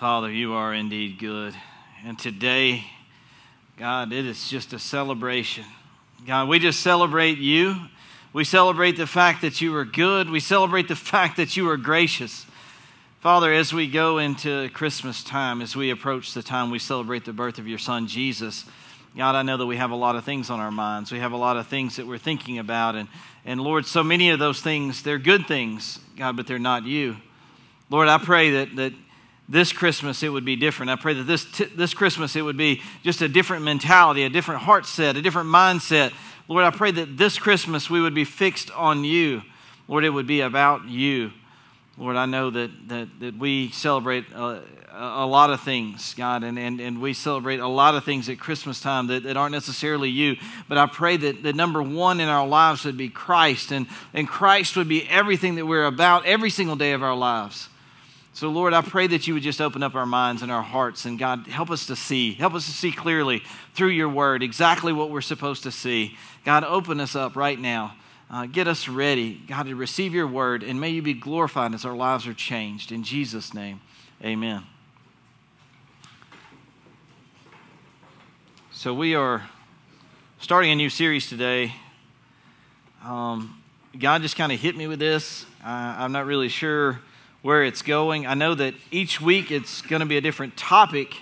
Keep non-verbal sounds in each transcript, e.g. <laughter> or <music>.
Father, you are indeed good. And today, God, it is just a celebration. God, we just celebrate you. We celebrate the fact that you are good. We celebrate the fact that you are gracious. Father, as we go into Christmas time, as we approach the time we celebrate the birth of your son, Jesus, God, I know that we have a lot of things on our minds. We have a lot of things that we're thinking about. And, and Lord, so many of those things, they're good things, God, but they're not you. Lord, I pray that, that this Christmas it would be different. I pray that this, t- this Christmas it would be just a different mentality, a different heart set, a different mindset. Lord, I pray that this Christmas we would be fixed on you. Lord, it would be about you. Lord, I know that, that, that we celebrate a, a lot of things, God, and, and, and we celebrate a lot of things at Christmas time that, that aren't necessarily you. But I pray that the number one in our lives would be Christ, and, and Christ would be everything that we're about every single day of our lives. So, Lord, I pray that you would just open up our minds and our hearts, and God, help us to see. Help us to see clearly through your word exactly what we're supposed to see. God, open us up right now. Uh, get us ready, God, to receive your word, and may you be glorified as our lives are changed. In Jesus' name, amen. So, we are starting a new series today. Um, God just kind of hit me with this. Uh, I'm not really sure where it's going. I know that each week it's going to be a different topic,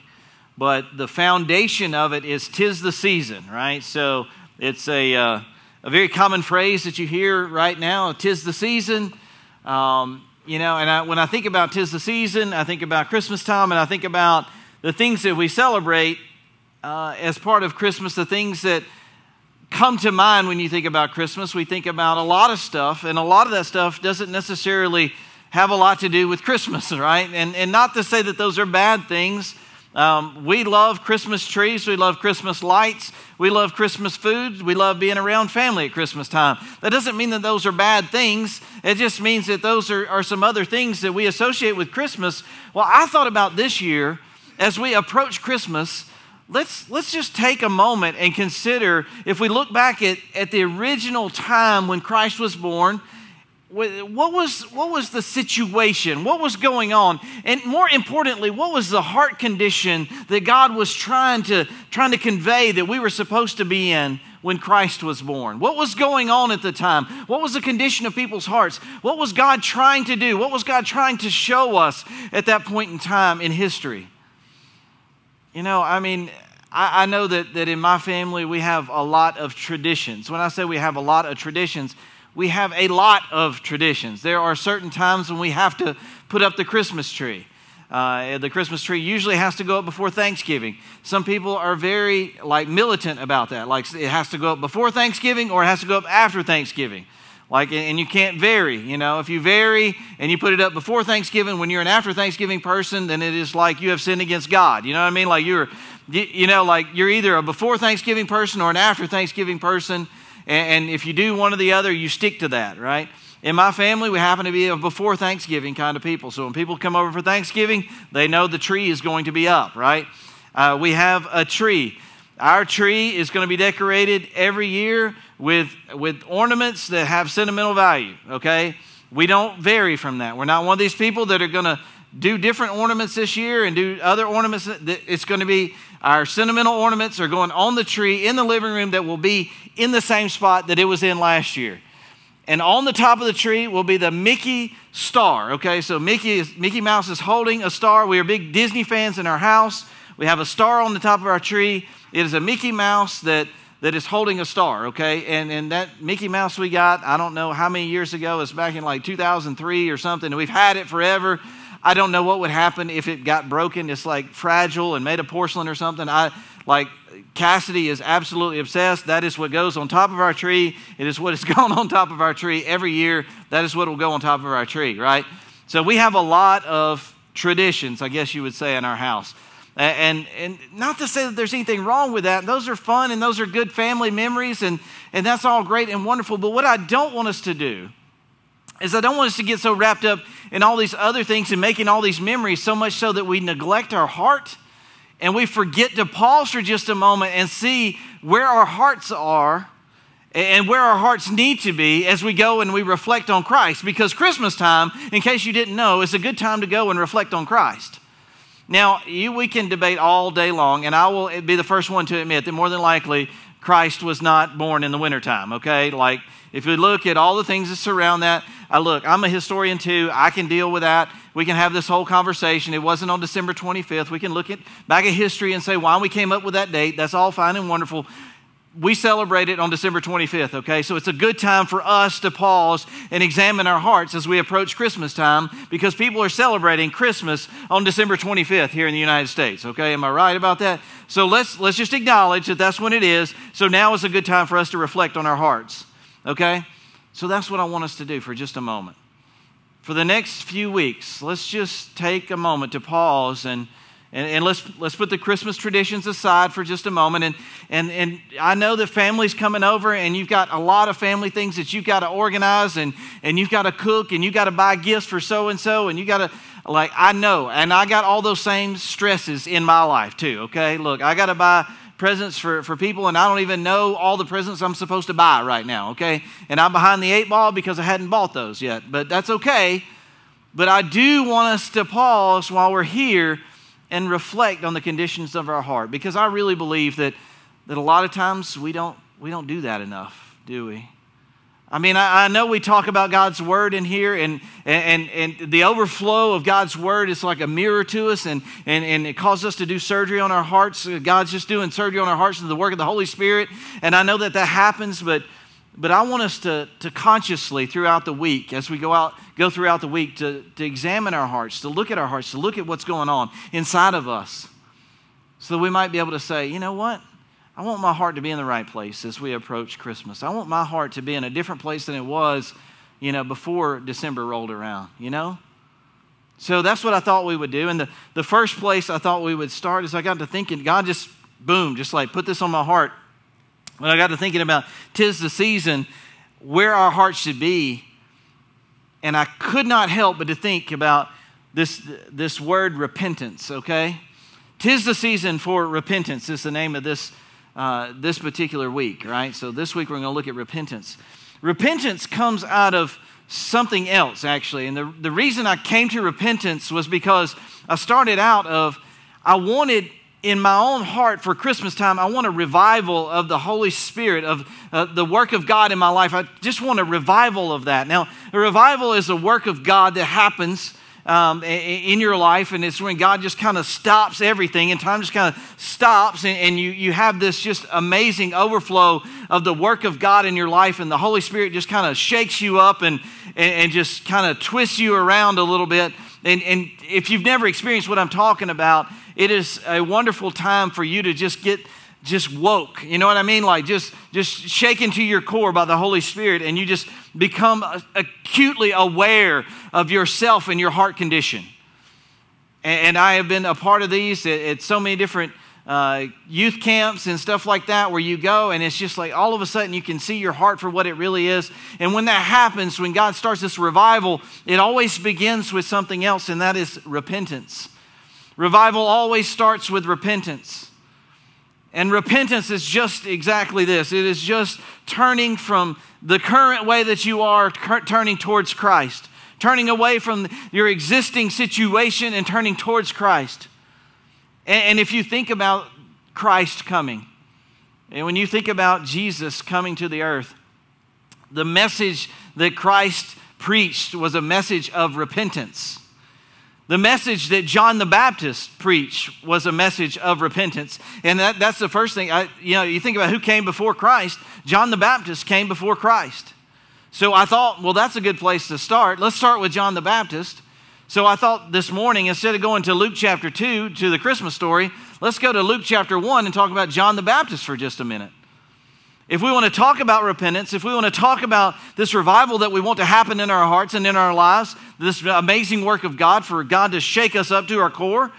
but the foundation of it is tis the season, right? So it's a, uh, a very common phrase that you hear right now, tis the season. Um, you know, and I, when I think about tis the season, I think about Christmas time, and I think about the things that we celebrate uh, as part of Christmas, the things that come to mind when you think about Christmas. We think about a lot of stuff, and a lot of that stuff doesn't necessarily have a lot to do with Christmas, <laughs> right? And, and not to say that those are bad things. Um, we love Christmas trees. We love Christmas lights. We love Christmas food. We love being around family at Christmas time. That doesn't mean that those are bad things. It just means that those are, are some other things that we associate with Christmas. Well, I thought about this year as we approach Christmas. Let's, let's just take a moment and consider if we look back at, at the original time when Christ was born what was, what was the situation? What was going on? And more importantly, what was the heart condition that God was trying to, trying to convey that we were supposed to be in when Christ was born? What was going on at the time? What was the condition of people's hearts? What was God trying to do? What was God trying to show us at that point in time in history? You know, I mean, I, I know that, that in my family we have a lot of traditions. When I say we have a lot of traditions, we have a lot of traditions. There are certain times when we have to put up the Christmas tree. Uh, the Christmas tree usually has to go up before Thanksgiving. Some people are very like militant about that. Like it has to go up before Thanksgiving or it has to go up after Thanksgiving. Like and you can't vary. You know, if you vary and you put it up before Thanksgiving, when you're an after Thanksgiving person, then it is like you have sinned against God. You know what I mean? Like you're, you know, like you're either a before Thanksgiving person or an after Thanksgiving person and, and if you do one or the other, you stick to that, right? In my family, we happen to be a before Thanksgiving kind of people. So when people come over for Thanksgiving, they know the tree is going to be up, right? Uh, we have a tree. Our tree is going to be decorated every year with, with ornaments that have sentimental value, okay? We don't vary from that. We're not one of these people that are going to do different ornaments this year and do other ornaments. It's going to be our sentimental ornaments are going on the tree in the living room that will be in the same spot that it was in last year. And on the top of the tree will be the Mickey star. Okay, so Mickey, is, Mickey Mouse is holding a star. We are big Disney fans in our house. We have a star on the top of our tree. It is a Mickey Mouse that, that is holding a star, okay? And, and that Mickey Mouse we got, I don't know how many years ago, it's back in like 2003 or something, and we've had it forever. I don't know what would happen if it got broken. It's like fragile and made of porcelain or something. I like Cassidy is absolutely obsessed. That is what goes on top of our tree. It is what has <laughs> gone on top of our tree every year. That is what will go on top of our tree, right? So we have a lot of traditions, I guess you would say, in our house. And, and not to say that there's anything wrong with that. Those are fun and those are good family memories, and, and that's all great and wonderful. But what I don't want us to do is I don't want us to get so wrapped up in all these other things and making all these memories so much so that we neglect our heart and we forget to pause for just a moment and see where our hearts are and where our hearts need to be as we go and we reflect on Christ. Because Christmas time, in case you didn't know, is a good time to go and reflect on Christ. Now, you, we can debate all day long, and I will be the first one to admit that more than likely Christ was not born in the wintertime, okay? Like, if we look at all the things that surround that, I look, I'm a historian too. I can deal with that. We can have this whole conversation. It wasn't on December 25th. We can look at back at history and say why we came up with that date. That's all fine and wonderful we celebrate it on December 25th, okay? So it's a good time for us to pause and examine our hearts as we approach Christmas time because people are celebrating Christmas on December 25th here in the United States, okay? Am I right about that? So let's let's just acknowledge that that's when it is. So now is a good time for us to reflect on our hearts, okay? So that's what I want us to do for just a moment. For the next few weeks, let's just take a moment to pause and and, and, let's, let's put the Christmas traditions aside for just a moment. And, and, and I know that family's coming over, and you've got a lot of family things that you've got to organize, and, and you've got to cook, and you've got to buy gifts for so and so, and you got to, like, I know. And I got all those same stresses in my life, too, okay? Look, I got to buy presents for, for people, and I don't even know all the presents I'm supposed to buy right now, okay? And I'm behind the eight ball because I hadn't bought those yet, but that's okay. But I do want us to pause while we're here and reflect on the conditions of our heart because I really believe that, that a lot of times we don't, we don't do that enough, do we? I mean, I, I, know we talk about God's word in here, and, and, and the overflow of God's word is like a mirror to us, and, and, and it causes us to do surgery on our hearts. God's just doing surgery on our hearts through the work of the Holy Spirit. And I know that that happens, but, but I want us to, to consciously throughout the week, as we go out, go throughout the week, to, to examine our hearts, to look at our hearts, to look at what's going on inside of us, so that we might be able to say, you know what? I want my heart to be in the right place as we approach Christmas. I want my heart to be in a different place than it was, you know, before December rolled around, you know? So that's what I thought we would do. And the, the first place I thought we would start is I got to thinking, God just, boom, just like put this on my heart when I got to thinking about tis the season where our hearts should be, and I could not help but to think about this, this word repentance, okay? Tis the season for repentance is the name of this, uh, this particular week, right? So this week we're going to look at repentance. Repentance comes out of something else, actually. And the, the reason I came to repentance was because I started out of, I wanted in my own heart for Christmas time, I want a revival of the Holy Spirit, of uh, the work of God in my life. I just want a revival of that. Now, a revival is a work of God that happens um, in your life, and it's when God just kind of stops everything, and time just kind of stops, and, and, you, you have this just amazing overflow of the work of God in your life, and the Holy Spirit just kind of shakes you up and, and, and just kind of twists you around a little bit. And, and if you've never experienced what I'm talking about, it is a wonderful time for you to just get just woke. You know what I mean? Like just just shaken to your core by the Holy Spirit, and you just become acutely aware of yourself and your heart condition. And, I have been a part of these at so many different uh, youth camps and stuff like that where you go and it's just like all of a sudden you can see your heart for what it really is. And when that happens, when God starts this revival, it always begins with something else, and that is repentance. Revival always starts with repentance. And repentance is just exactly this it is just turning from the current way that you are, turning towards Christ, turning away from your existing situation and turning towards Christ. And, if you think about Christ coming, and when you think about Jesus coming to the earth, the message that Christ preached was a message of repentance. The message that John the Baptist preached was a message of repentance. And that, that's the first thing. I, you know, you think about who came before Christ. John the Baptist came before Christ. So I thought, well, that's a good place to start. Let's start with John the Baptist. So I thought this morning, instead of going to Luke chapter 2 to the Christmas story, let's go to Luke chapter 1 and talk about John the Baptist for just a minute. If we want to talk about repentance, if we want to talk about this revival that we want to happen in our hearts and in our lives, this amazing work of God for God to shake us up to our core,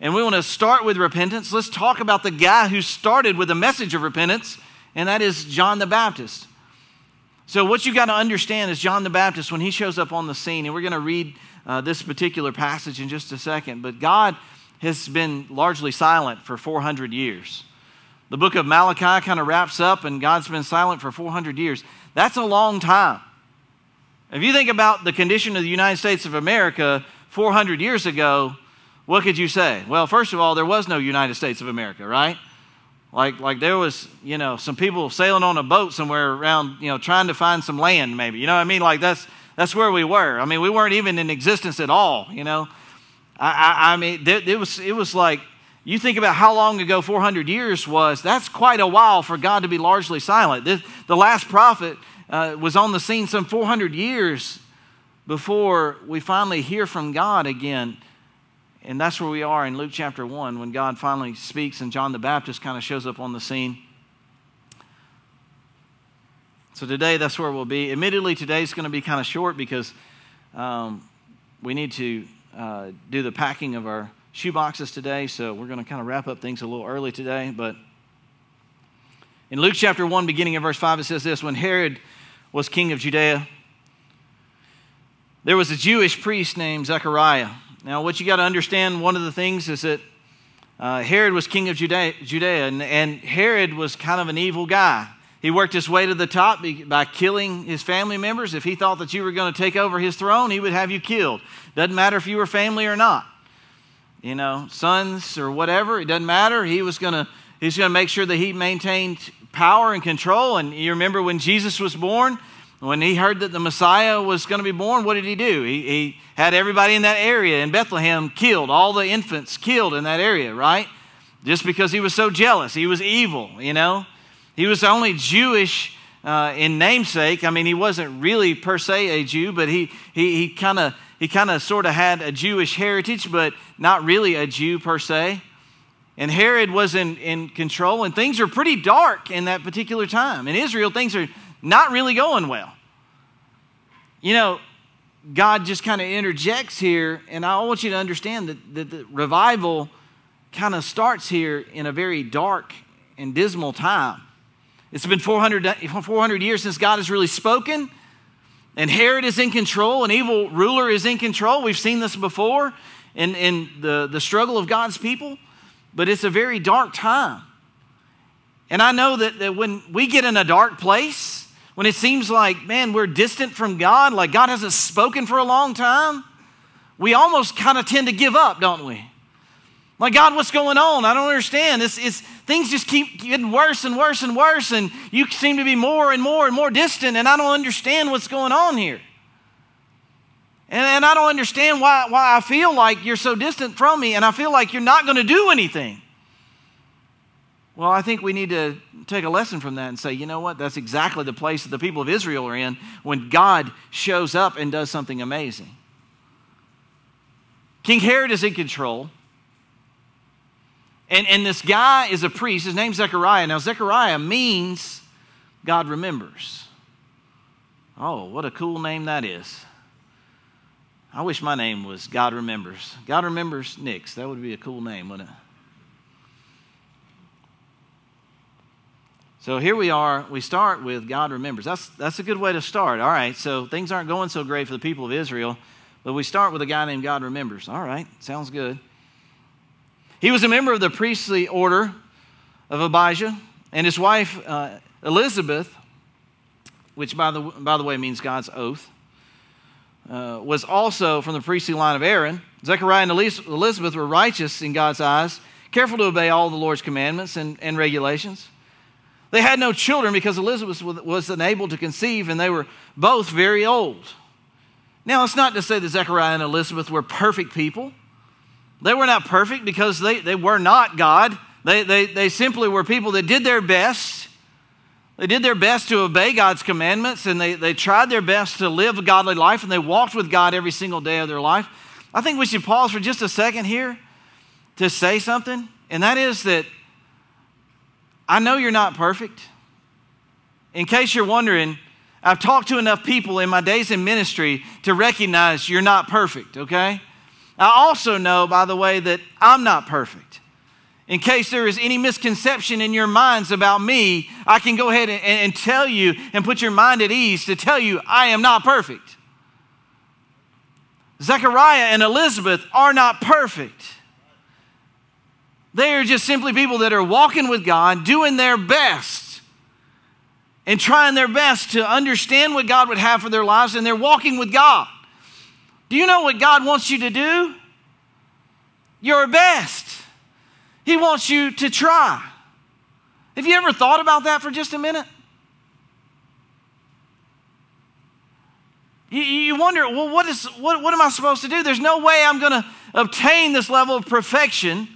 and we want to start with repentance, let's talk about the guy who started with a message of repentance, and that is John the Baptist. So, what you got to understand is John the Baptist, when he shows up on the scene, and we're going to read uh, this particular passage in just a second, but God has been largely silent for 400 years. The book of Malachi kind of wraps up, and God's been silent for 400 years. That's a long time. If you think about the condition of the United States of America 400 years ago, what could you say? Well, first of all, there was no United States of America, right? Like, like there was, you know, some people sailing on a boat somewhere around, you know, trying to find some land, maybe. You know what I mean? Like that's that's where we were. I mean, we weren't even in existence at all. You know, I, I, I mean, it, it was it was like you think about how long ago 400 years was. That's quite a while for God to be largely silent. The last prophet uh, was on the scene some 400 years before we finally hear from God again. And that's where we are in Luke chapter 1 when God finally speaks and John the Baptist kind of shows up on the scene. So today, that's where we'll be. Admittedly, today's going to be kind of short because um, we need to uh, do the packing of our shoe boxes today. So we're going to kind of wrap up things a little early today. But in Luke chapter 1, beginning of verse 5, it says this When Herod was king of Judea, there was a Jewish priest named Zechariah now, what you got to understand, one of the things is that uh, Herod was king of Judea, Judea and, and, Herod was kind of an evil guy. He worked his way to the top by killing his family members. If he thought that you were going to take over his throne, he would have you killed. Doesn't matter if you were family or not. You know, sons or whatever, it doesn't matter. He was going to he's going to make sure that he maintained power and control. And you remember when Jesus was born, when he heard that the Messiah was going to be born, what did he do? He, he had everybody in that area in Bethlehem killed, all the infants killed in that area, right? Just because he was so jealous. He was evil, you know? He was the only Jewish uh, in namesake. I mean, he wasn't really per se a Jew, but he, he, kind of he kind of sort of had a Jewish heritage, but not really a Jew per se. And Herod was in, in control, and things are pretty dark in that particular time. In Israel, things are not really going well. You know, God just kind of interjects here, and I want you to understand that, that the revival kind of starts here in a very dark and dismal time. It's been 400, 400 years since God has really spoken, and Herod is in control, an evil ruler is in control. We've seen this before in, in the, the struggle of God's people, but it's a very dark time. And I know that, that when we get in a dark place, when it seems like, man, we're distant from God, like God hasn't spoken for a long time, we almost kind of tend to give up, don't we? Like, God, what's going on? I don't understand. It's, it's, things just keep getting worse and worse and worse, and you seem to be more and more and more distant, and I don't understand what's going on here. And, and I don't understand why, why I feel like you're so distant from me, and I feel like you're not going to do anything. Well, I think we need to take a lesson from that and say, you know what? That's exactly the place that the people of Israel are in when God shows up and does something amazing. King Herod is in control. And, and this guy is a priest. His name's Zechariah. Now, Zechariah means God remembers. Oh, what a cool name that is. I wish my name was God Remembers. God Remembers Nix. That would be a cool name, wouldn't it? So here we are. We start with God remembers. That's, that's a good way to start. All right, so things aren't going so great for the people of Israel, but we start with a guy named God remembers. All right, sounds good. He was a member of the priestly order of Abijah, and his wife uh, Elizabeth, which by the, by the way means God's oath, uh, was also from the priestly line of Aaron. Zechariah and Elizabeth were righteous in God's eyes, careful to obey all the Lord's commandments and, and regulations. They had no children because Elizabeth was unable to conceive, and they were both very old. Now, it's not to say that Zechariah and Elizabeth were perfect people. They were not perfect because they, they were not God. They, they, they simply were people that did their best. They did their best to obey God's commandments, and they, they tried their best to live a godly life, and they walked with God every single day of their life. I think we should pause for just a second here to say something, and that is that I know you're not perfect. In case you're wondering, I've talked to enough people in my days in ministry to recognize you're not perfect, okay? I also know, by the way, that I'm not perfect. In case there is any misconception in your minds about me, I can go ahead and, and, tell you and put your mind at ease to tell you I am not perfect. Zechariah and Elizabeth are not perfect. They are just simply people that are walking with God, doing their best, and trying their best to understand what God would have for their lives, and they're walking with God. Do you know what God wants you to do? your best. He wants you to try. Have you ever thought about that for just a minute? You, wonder, well, what, is, what, what am I supposed to do? There's no way I'm going to obtain this level of perfection.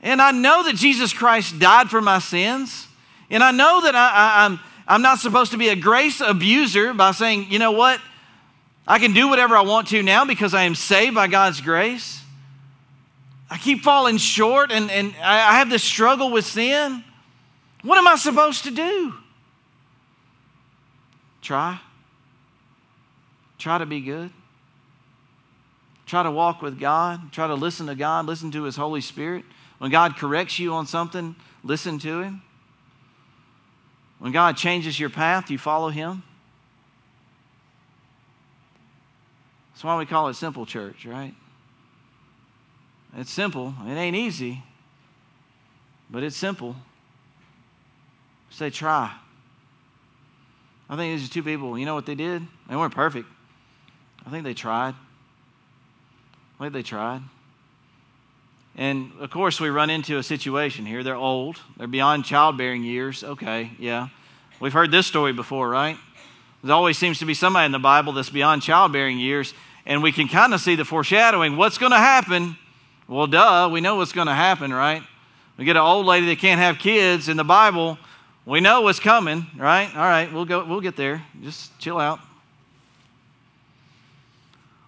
And I know that Jesus Christ died for my sins. And I know that I, I'm, I'm not supposed to be a grace abuser by saying, you know what? I can do whatever I want to now because I am saved by God's grace. I keep falling short and, and I have this struggle with sin. What am I supposed to do? Try. Try to be good. Try to walk with God. Try to listen to God. Listen to His Holy Spirit. When God corrects you on something, listen to Him. When God changes your path, you follow Him. That's why we call it simple church, right? It's simple. It ain't easy, but it's simple. Say, try. I think these are two people, you know what they did? They weren't perfect. I think they tried. I think they tried. And of course, we run into a situation here. They're old, they're beyond childbearing years. Okay, yeah. We've heard this story before, right? There always seems to be somebody in the Bible that's beyond childbearing years, and we can kind of see the foreshadowing. What's going to happen well, duh, we know what's going to happen, right? We get an old lady that can't have kids in the Bible. We know what's coming, right? All right, we'll go we'll get there. Just chill out.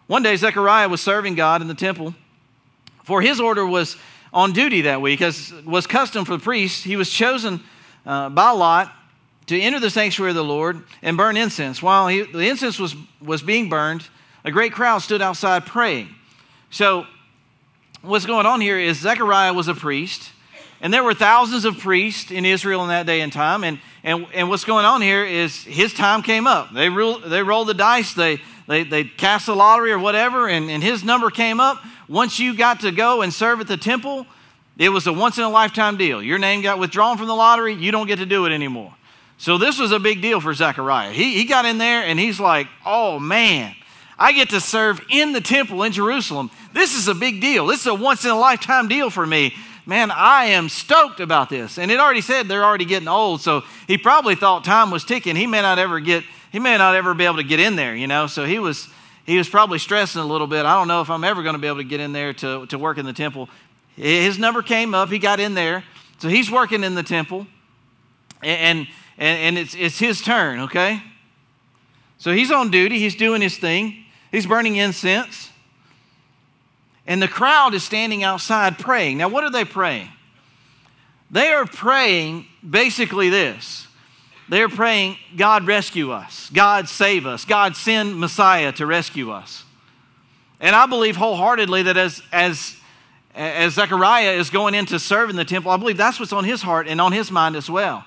One day Zechariah was serving God in the temple. For his order was on duty that week, as was custom for the priests. He was chosen uh, by Lot to enter the sanctuary of the Lord and burn incense. While he, the incense was, was being burned, a great crowd stood outside praying. So what's going on here is Zechariah was a priest, and there were thousands of priests in Israel in that day and time. And, and, and what's going on here is his time came up. They, rule, they rolled the dice, they, they, they cast the lottery or whatever, and, and his number came up. Once you got to go and serve at the temple, it was a once in a lifetime deal. Your name got withdrawn from the lottery, you don't get to do it anymore. So this was a big deal for Zechariah. He, he got in there and he's like, oh man, I get to serve in the temple in Jerusalem. This is a big deal. This is a once in a lifetime deal for me. Man, I am stoked about this. And it already said they're already getting old, so he probably thought time was ticking. He may not ever get he may not ever be able to get in there, you know. So he was he was probably stressing a little bit. I don't know if I'm ever going to be able to get in there to, to work in the temple. His number came up, he got in there. So he's working in the temple. And and, and it's it's his turn, okay? So he's on duty, he's doing his thing. He's burning incense. And the crowd is standing outside praying. Now, what are they praying? They are praying basically this they're praying, God rescue us, God save us, God send Messiah to rescue us. And I believe wholeheartedly that as, as, as Zechariah is going in to serve in the temple, I believe that's what's on his heart and on his mind as well.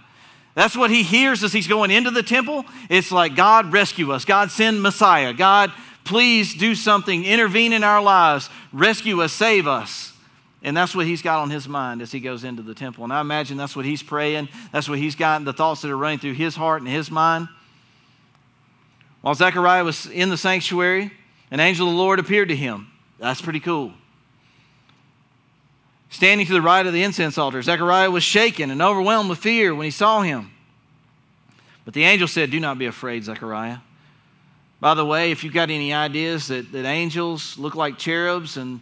That's what he hears as he's going into the temple. It's like, God rescue us, God send Messiah, God Please do something, intervene in our lives, rescue us, save us. And that's what he's got on his mind as he goes into the temple. And I imagine that's what he's praying. That's what he's got, the thoughts that are running through his heart and his mind. While Zechariah was in the sanctuary, an angel of the Lord appeared to him. That's pretty cool. Standing to the right of the incense altar, Zechariah was shaken and overwhelmed with fear when he saw him. But the angel said, Do not be afraid, Zechariah. By the way, if you've got any ideas that, that angels look like cherubs and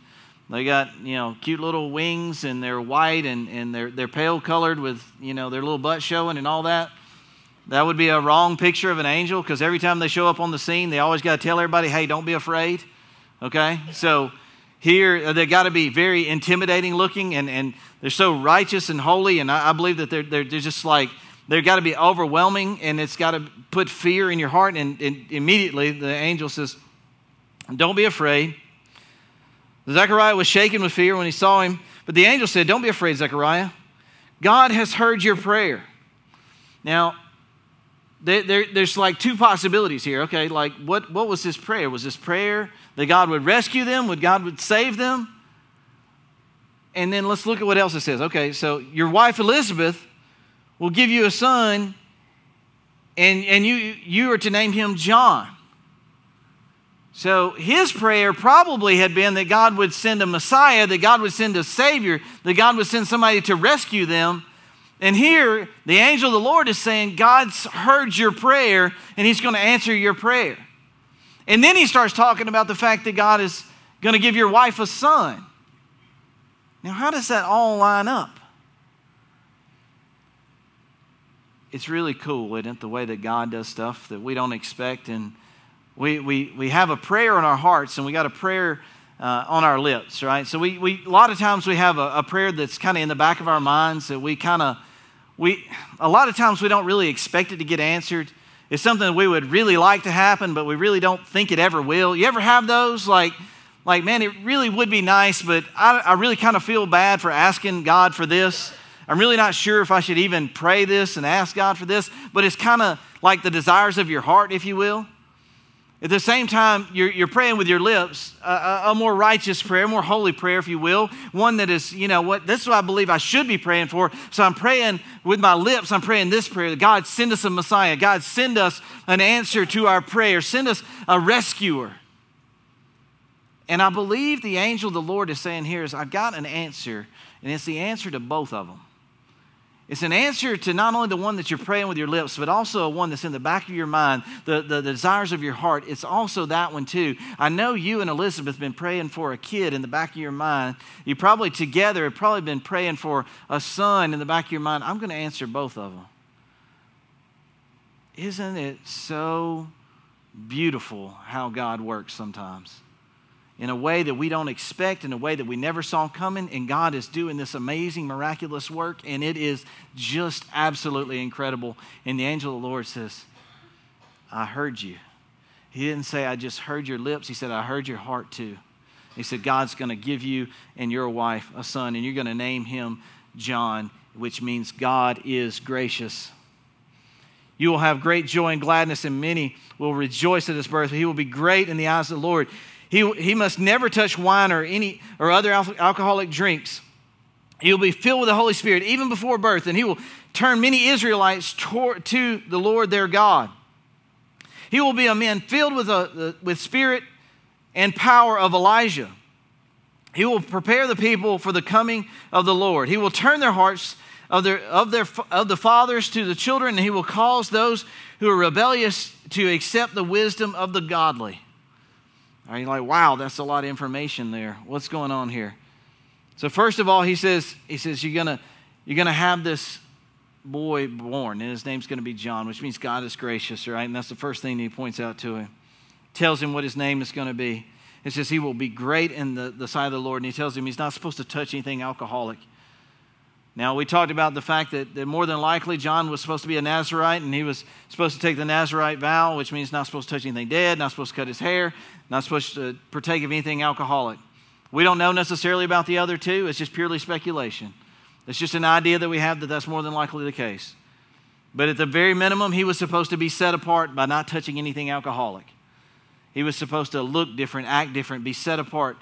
they got, you know, cute little wings and they're white and, and they're, they're pale colored with, you know, their little butt showing and all that, that would be a wrong picture of an angel because every time they show up on the scene, they always got to tell everybody, hey, don't be afraid. Okay? So here, uh, they got to be very intimidating looking and, and they're so righteous and holy. And I, I believe that they're, they're, they're just like, they've got to be overwhelming and it's got to put fear in your heart. And, and immediately the angel says, Don't be afraid. Zechariah was shaken with fear when he saw him. But the angel said, Don't be afraid, Zechariah. God has heard your prayer. Now, there, there, there's like two possibilities here. Okay, like what, what was his prayer? Was his prayer that God would rescue them? Would God would save them? And then let's look at what else it says. Okay, so your wife Elizabeth will give you a son, and, and you, you are to name him John. So his prayer probably had been that God would send a Messiah, that God would send a Savior, that God would send somebody to rescue them. And here, the angel of the Lord is saying, God's heard your prayer and he's going to answer your prayer. And then he starts talking about the fact that God is going to give your wife a son. Now, how does that all line up? It's really cool, isn't it? The way that God does stuff that we don't expect. And we, we, we have a prayer in our hearts and we got a prayer uh, on our lips, right? So we, we, a lot of times we have a, a prayer that's kind of in the back of our minds that we kind of, we, a lot of times we don't really expect it to get answered. It's something we would really like to happen, but we really don't think it ever will. You ever have those? Like, like man, it really would be nice, but I, I really kind of feel bad for asking God for this. I'm really not sure if I should even pray this and ask God for this, but it's kind of like the desires of your heart, if you will. At the same time, you're, you're praying with your lips a, a, more righteous prayer, a more holy prayer, if you will. One that is, you know, what this is what I believe I should be praying for. So I'm praying with my lips, I'm praying this prayer God, send us a Messiah. God, send us an answer to our prayer. Send us a rescuer. And I believe the angel of the Lord is saying here is, I've got an answer, and it's the answer to both of them. It's an answer to not only the one that you're praying with your lips, but also a one that's in the back of your mind, the, the, the, desires of your heart. It's also that one too. I know you and Elizabeth have been praying for a kid in the back of your mind. You probably together have probably been praying for a son in the back of your mind. I'm going to answer both of them. Isn't it so beautiful how God works sometimes? In a way that we don't expect, in a way that we never saw coming. And God is doing this amazing, miraculous work, and it is just absolutely incredible. And the angel of the Lord says, I heard you. He didn't say, I just heard your lips. He said, I heard your heart too. He said, God's going to give you and your wife a son, and you're going to name him John, which means God is gracious. You will have great joy and gladness, and many will rejoice at his birth. He will be great in the eyes of the Lord. He, he must never touch wine or any or other alcoholic drinks. He will be filled with the Holy Spirit even before birth, and he will turn many Israelites to the Lord their God. He will be a man filled with, a, with spirit and power of Elijah. He will prepare the people for the coming of the Lord. He will turn their hearts of, their, of, their, of the fathers to the children, and he will cause those who are rebellious to accept the wisdom of the godly. Are you like, wow, that's a lot of information there. What's going on here? So first of all, he says, he says, you're gonna, you're gonna have this boy born, and his name's gonna be John, which means God is gracious, right? And that's the first thing he points out to him. Tells him what his name is gonna be. It says he will be great in the, the sight of the Lord, and he tells him he's not supposed to touch anything alcoholic. Now, we talked about the fact that, that, more than likely John was supposed to be a Nazarite and he was supposed to take the Nazarite vow, which means not supposed to touch anything dead, not supposed to cut his hair, not supposed to partake of anything alcoholic. We don't know necessarily about the other two, it's just purely speculation. It's just an idea that we have that that's more than likely the case. But at the very minimum, he was supposed to be set apart by not touching anything alcoholic. He was supposed to look different, act different, be set apart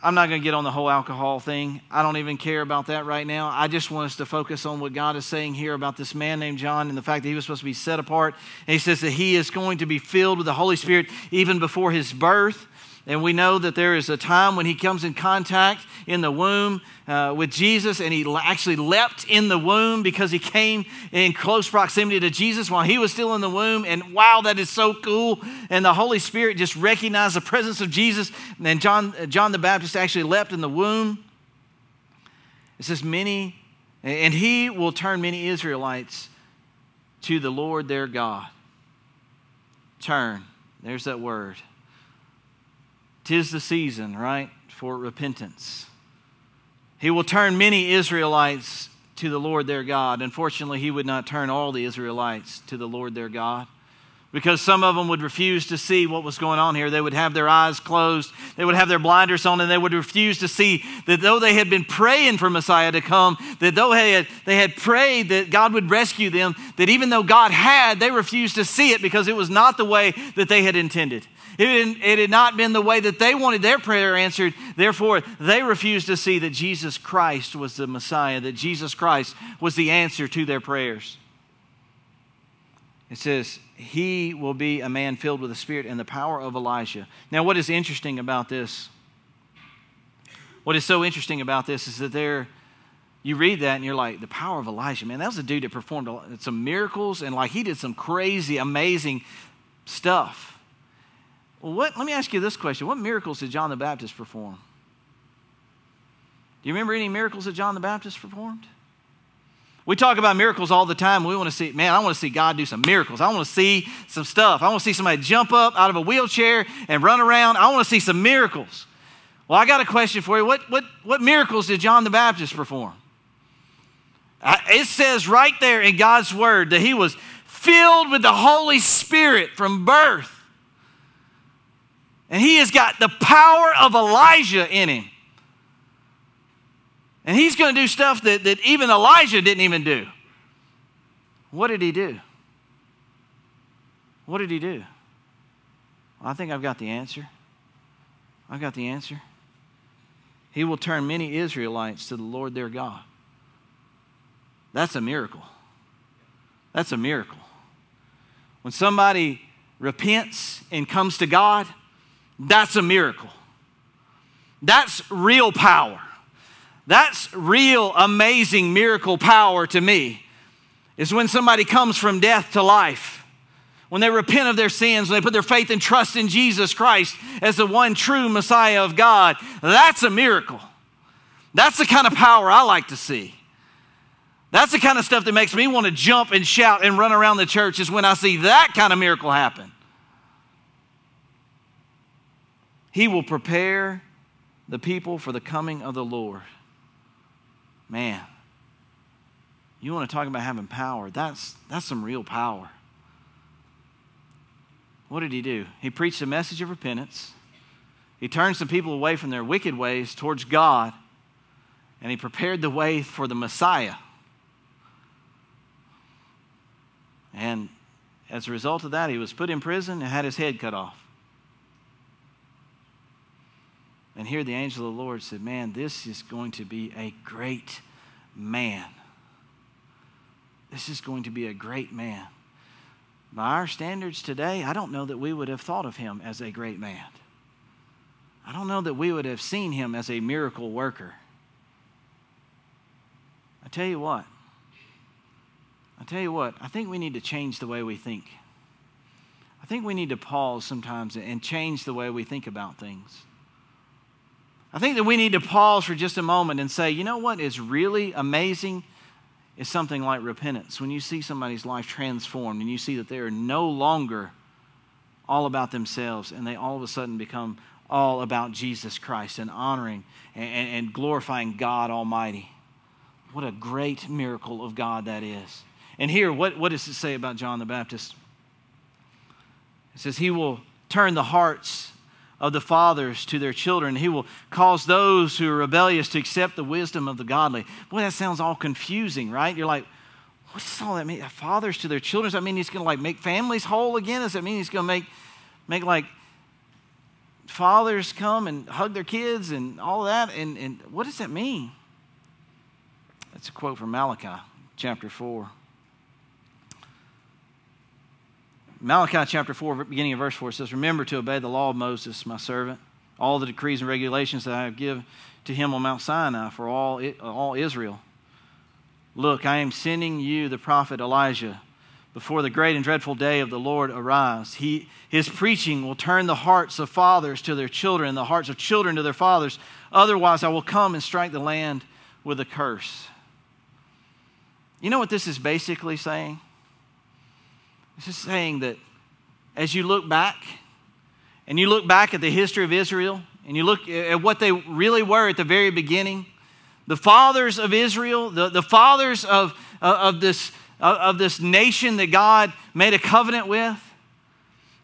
I'm not going to get on the whole alcohol thing. I don't even care about that right now. I just want us to focus on what God is saying here about this man named John and the fact that he was supposed to be set apart. And he says that he is going to be filled with the Holy Spirit even before his birth. And we know that there is a time when he comes in contact in the womb uh, with Jesus, and he actually leapt in the womb because he came in close proximity to Jesus while he was still in the womb. And wow, that is so cool. And the Holy Spirit just recognized the presence of Jesus. And John, John the Baptist actually leapt in the womb. It says, many, and he will turn many Israelites to the Lord their God. Turn. There's that word. Tis the season, right, for repentance. He will turn many Israelites to the Lord their God. Unfortunately, he would not turn all the Israelites to the Lord their God because some of them would refuse to see what was going on here. They would have their eyes closed, they would have their blinders on, and they would refuse to see that though they had been praying for Messiah to come, that though they had, they had prayed that God would rescue them, that even though God had, they refused to see it because it was not the way that they had intended. It, it had not been the way that they wanted their prayer answered. Therefore, they refused to see that Jesus Christ was the Messiah, that Jesus Christ was the answer to their prayers. It says, He will be a man filled with the Spirit and the power of Elijah. Now, what is interesting about this? What is so interesting about this is that there, you read that and you're like, the power of Elijah, man, that was a dude that performed some miracles and like he did some crazy, amazing stuff. Well, what, let me ask you this question What miracles did John the Baptist perform? Do you remember any miracles that John the Baptist performed? We talk about miracles all the time. We want to see, man, I want to see God do some miracles. I want to see some stuff. I want to see somebody jump up out of a wheelchair and run around. I want to see some miracles. Well, I got a question for you. What, what, what miracles did John the Baptist perform? It says right there in God's word that he was filled with the Holy Spirit from birth. And he has got the power of Elijah in him. And he's going to do stuff that, that even Elijah didn't even do. What did he do? What did he do? Well, I think I've got the answer. I've got the answer. He will turn many Israelites to the Lord their God. That's a miracle. That's a miracle. When somebody repents and comes to God, that's a miracle. That's real power. That's real, amazing miracle power to me, is when somebody comes from death to life. When they repent of their sins, when they put their faith and trust in Jesus Christ as the one true Messiah of God, that's a miracle. That's the kind of power I like to see. That's the kind of stuff that makes me want to jump and shout and run around the church, is when I see that kind of miracle happen. He will prepare the people for the coming of the Lord. Man, you want to talk about having power? That's, that's some real power. What did he do? He preached a message of repentance. He turned some people away from their wicked ways towards God, and he prepared the way for the Messiah. And as a result of that, he was put in prison and had his head cut off. And here the angel of the Lord said, Man, this is going to be a great man. This is going to be a great man. By our standards today, I don't know that we would have thought of him as a great man. I don't know that we would have seen him as a miracle worker. I tell you what, I tell you what, I think we need to change the way we think. I think we need to pause sometimes and change the way we think about things. I think that we need to pause for just a moment and say, you know what is really amazing is something like repentance. When you see somebody's life transformed and you see that they are no longer all about themselves and they all of a sudden become all about Jesus Christ and honoring and, and glorifying God Almighty. What a great miracle of God that is. And here, what, what does it say about John the Baptist? It says, He will turn the hearts of the fathers to their children. He will cause those who are rebellious to accept the wisdom of the godly. Boy, that sounds all confusing, right? You're like, what does all that mean? Fathers to their children? Does that mean he's going to like make families whole again? Does that mean he's going to make, make like fathers come and hug their kids and all that? And, and what does that mean? That's a quote from Malachi chapter 4. Malachi chapter 4, beginning of verse 4 says, Remember to obey the law of Moses, my servant, all the decrees and regulations that I have given to him on Mount Sinai for all, all Israel. Look, I am sending you the prophet Elijah before the great and dreadful day of the Lord arise. He, his preaching will turn the hearts of fathers to their children, the hearts of children to their fathers. Otherwise, I will come and strike the land with a curse. You know what this is basically saying? It's just saying that as you look back and you look back at the history of Israel and you look at what they really were at the very beginning, the fathers of Israel, the, the fathers of, uh, of, this, uh, of this nation that God made a covenant with,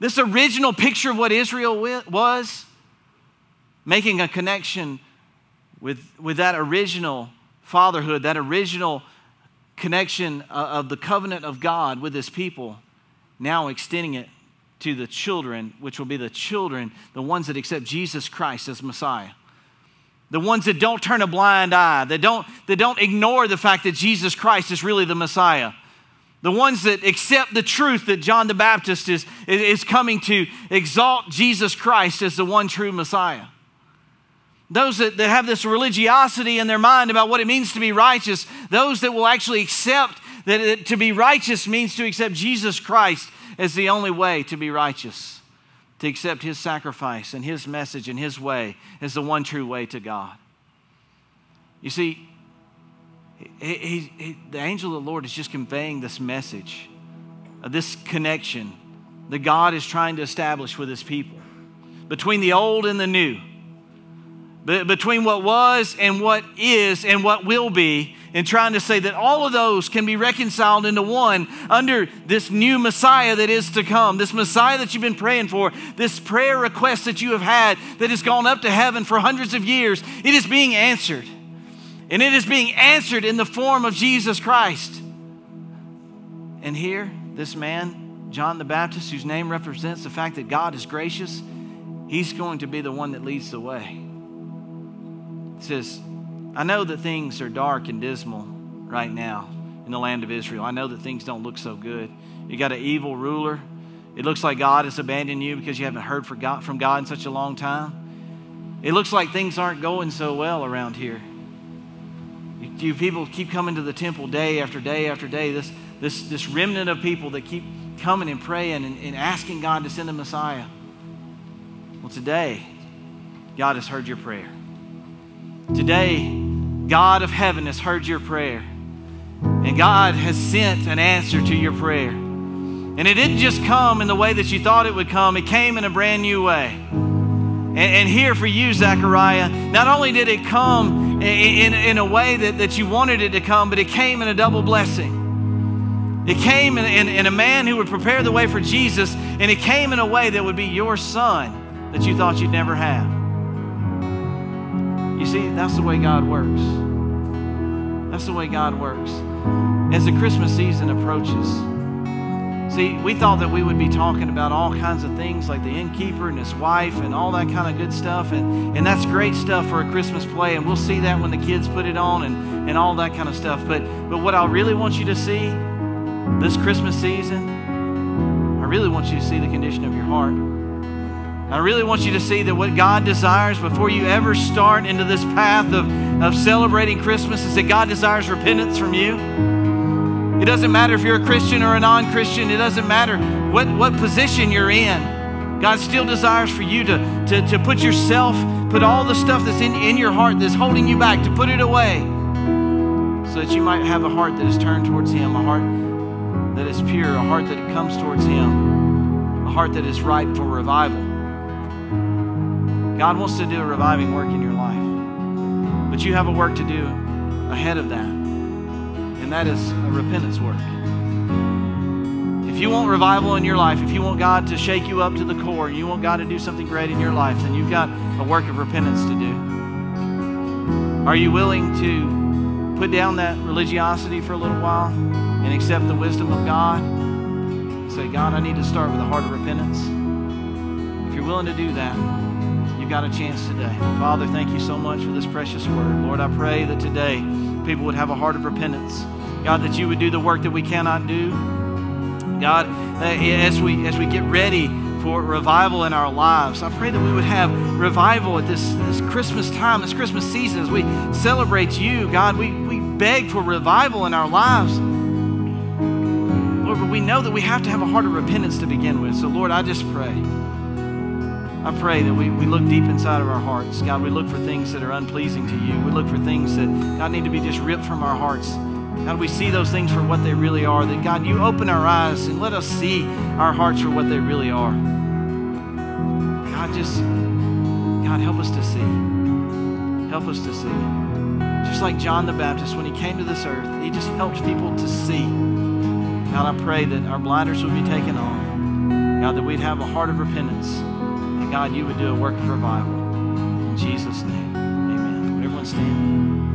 this original picture of what Israel was, making a connection with, with that original fatherhood, that original connection uh, of the covenant of God with his people now extending it to the children, which will be the children, the ones that accept Jesus Christ as Messiah. The ones that don't turn a blind eye, that don't, that don't ignore the fact that Jesus Christ is really the Messiah. the ones that accept the truth that John the Baptist is, is coming to exalt Jesus Christ as the one true Messiah. Those that, that have this religiosity in their mind about what it means to be righteous, those that will actually accept that to be righteous means to accept Jesus Christ as the only way to be righteous, to accept his sacrifice and his message and his way as the one true way to God. You see, he, he, he, the angel of the Lord is just conveying this message uh, this connection that God is trying to establish with his people between the old and the new, between what was and what is and what will be, and trying to say that all of those can be reconciled into one under this new Messiah that is to come, this Messiah that you've been praying for, this prayer request that you have had that has gone up to heaven for hundreds of years. It is being answered. And it is being answered in the form of Jesus Christ. And here, this man, John the Baptist, whose name represents the fact that God is gracious, he's going to be the one that leads the way. It says, I know that things are dark and dismal right now in the land of Israel. I know that things don't look so good. You got an evil ruler. It looks like God has abandoned you because you haven't heard from God in such a long time. It looks like things aren't going so well around here. You people keep coming to the temple day after day after day. This, this, this remnant of people that keep coming and praying and, and asking God to send a Messiah. Well, today, God has heard your prayer. Today, God of heaven has heard your prayer. And God has sent an answer to your prayer. And it didn't just come in the way that you thought it would come, it came in a brand new way. And, and here for you, Zechariah, not only did it come in, in, in, a way that, that you wanted it to come, but it came in a double blessing. It came in, in, in a man who would prepare the way for Jesus, and it came in a way that would be your son that you thought you'd never have. You see, that's the way God works. That's the way God works. As the Christmas season approaches, See, we thought that we would be talking about all kinds of things like the innkeeper and his wife and all that kind of good stuff. And, and that's great stuff for a Christmas play. And we'll see that when the kids put it on and, and all that kind of stuff. But, but what I really want you to see this Christmas season, I really want you to see the condition of your heart. I really want you to see that what God desires before you ever start into this path of, of celebrating Christmas is that God desires repentance from you. It doesn't matter if you're a Christian or a non Christian, it doesn't matter what, what position you're in. God still desires for you to, to, to put yourself, put all the stuff that's in, in your heart that's holding you back, to put it away so that you might have a heart that is turned towards Him, a heart that is pure, a heart that comes towards Him, a heart that is ripe for revival. God wants to do a reviving work in your life, but you have a work to do ahead of that and that is a repentance work. If you want revival in your life, if you want God to shake you up to the core, you want God to do something great in your life, then you've got a work of repentance to do. Are you willing to put down that religiosity for a little while and accept the wisdom of God? Say, God, I need to start with a heart of repentance. If you're willing to do that, you've got a chance today. Father, thank you so much for this precious word. Lord, I pray that today people would have a heart of repentance. God, that you would do the work that we cannot do. God, eh, as we as we get ready for revival in our lives, I pray that we would have revival at this, this Christmas time, this Christmas season, as we celebrate you. God, we, we beg for revival in our lives. Lord, but we know that we have to have a heart of repentance to begin with. So, Lord, I just pray. I pray that we, we look deep inside of our hearts. God, we look for things that are unpleasing to you. We look for things that, God, need to be just ripped from our hearts. God, we see those things for what they really are. That, God, you open our eyes and let us see our hearts for what they really are. God, just, God, help us to see. Help us to see. Just like John the Baptist, when he came to this earth, he just helped people to see. God, I pray that our blinders would be taken off. God, that we'd have a heart of repentance. God, you would do a work of revival. In Jesus' name, amen. Everyone stand.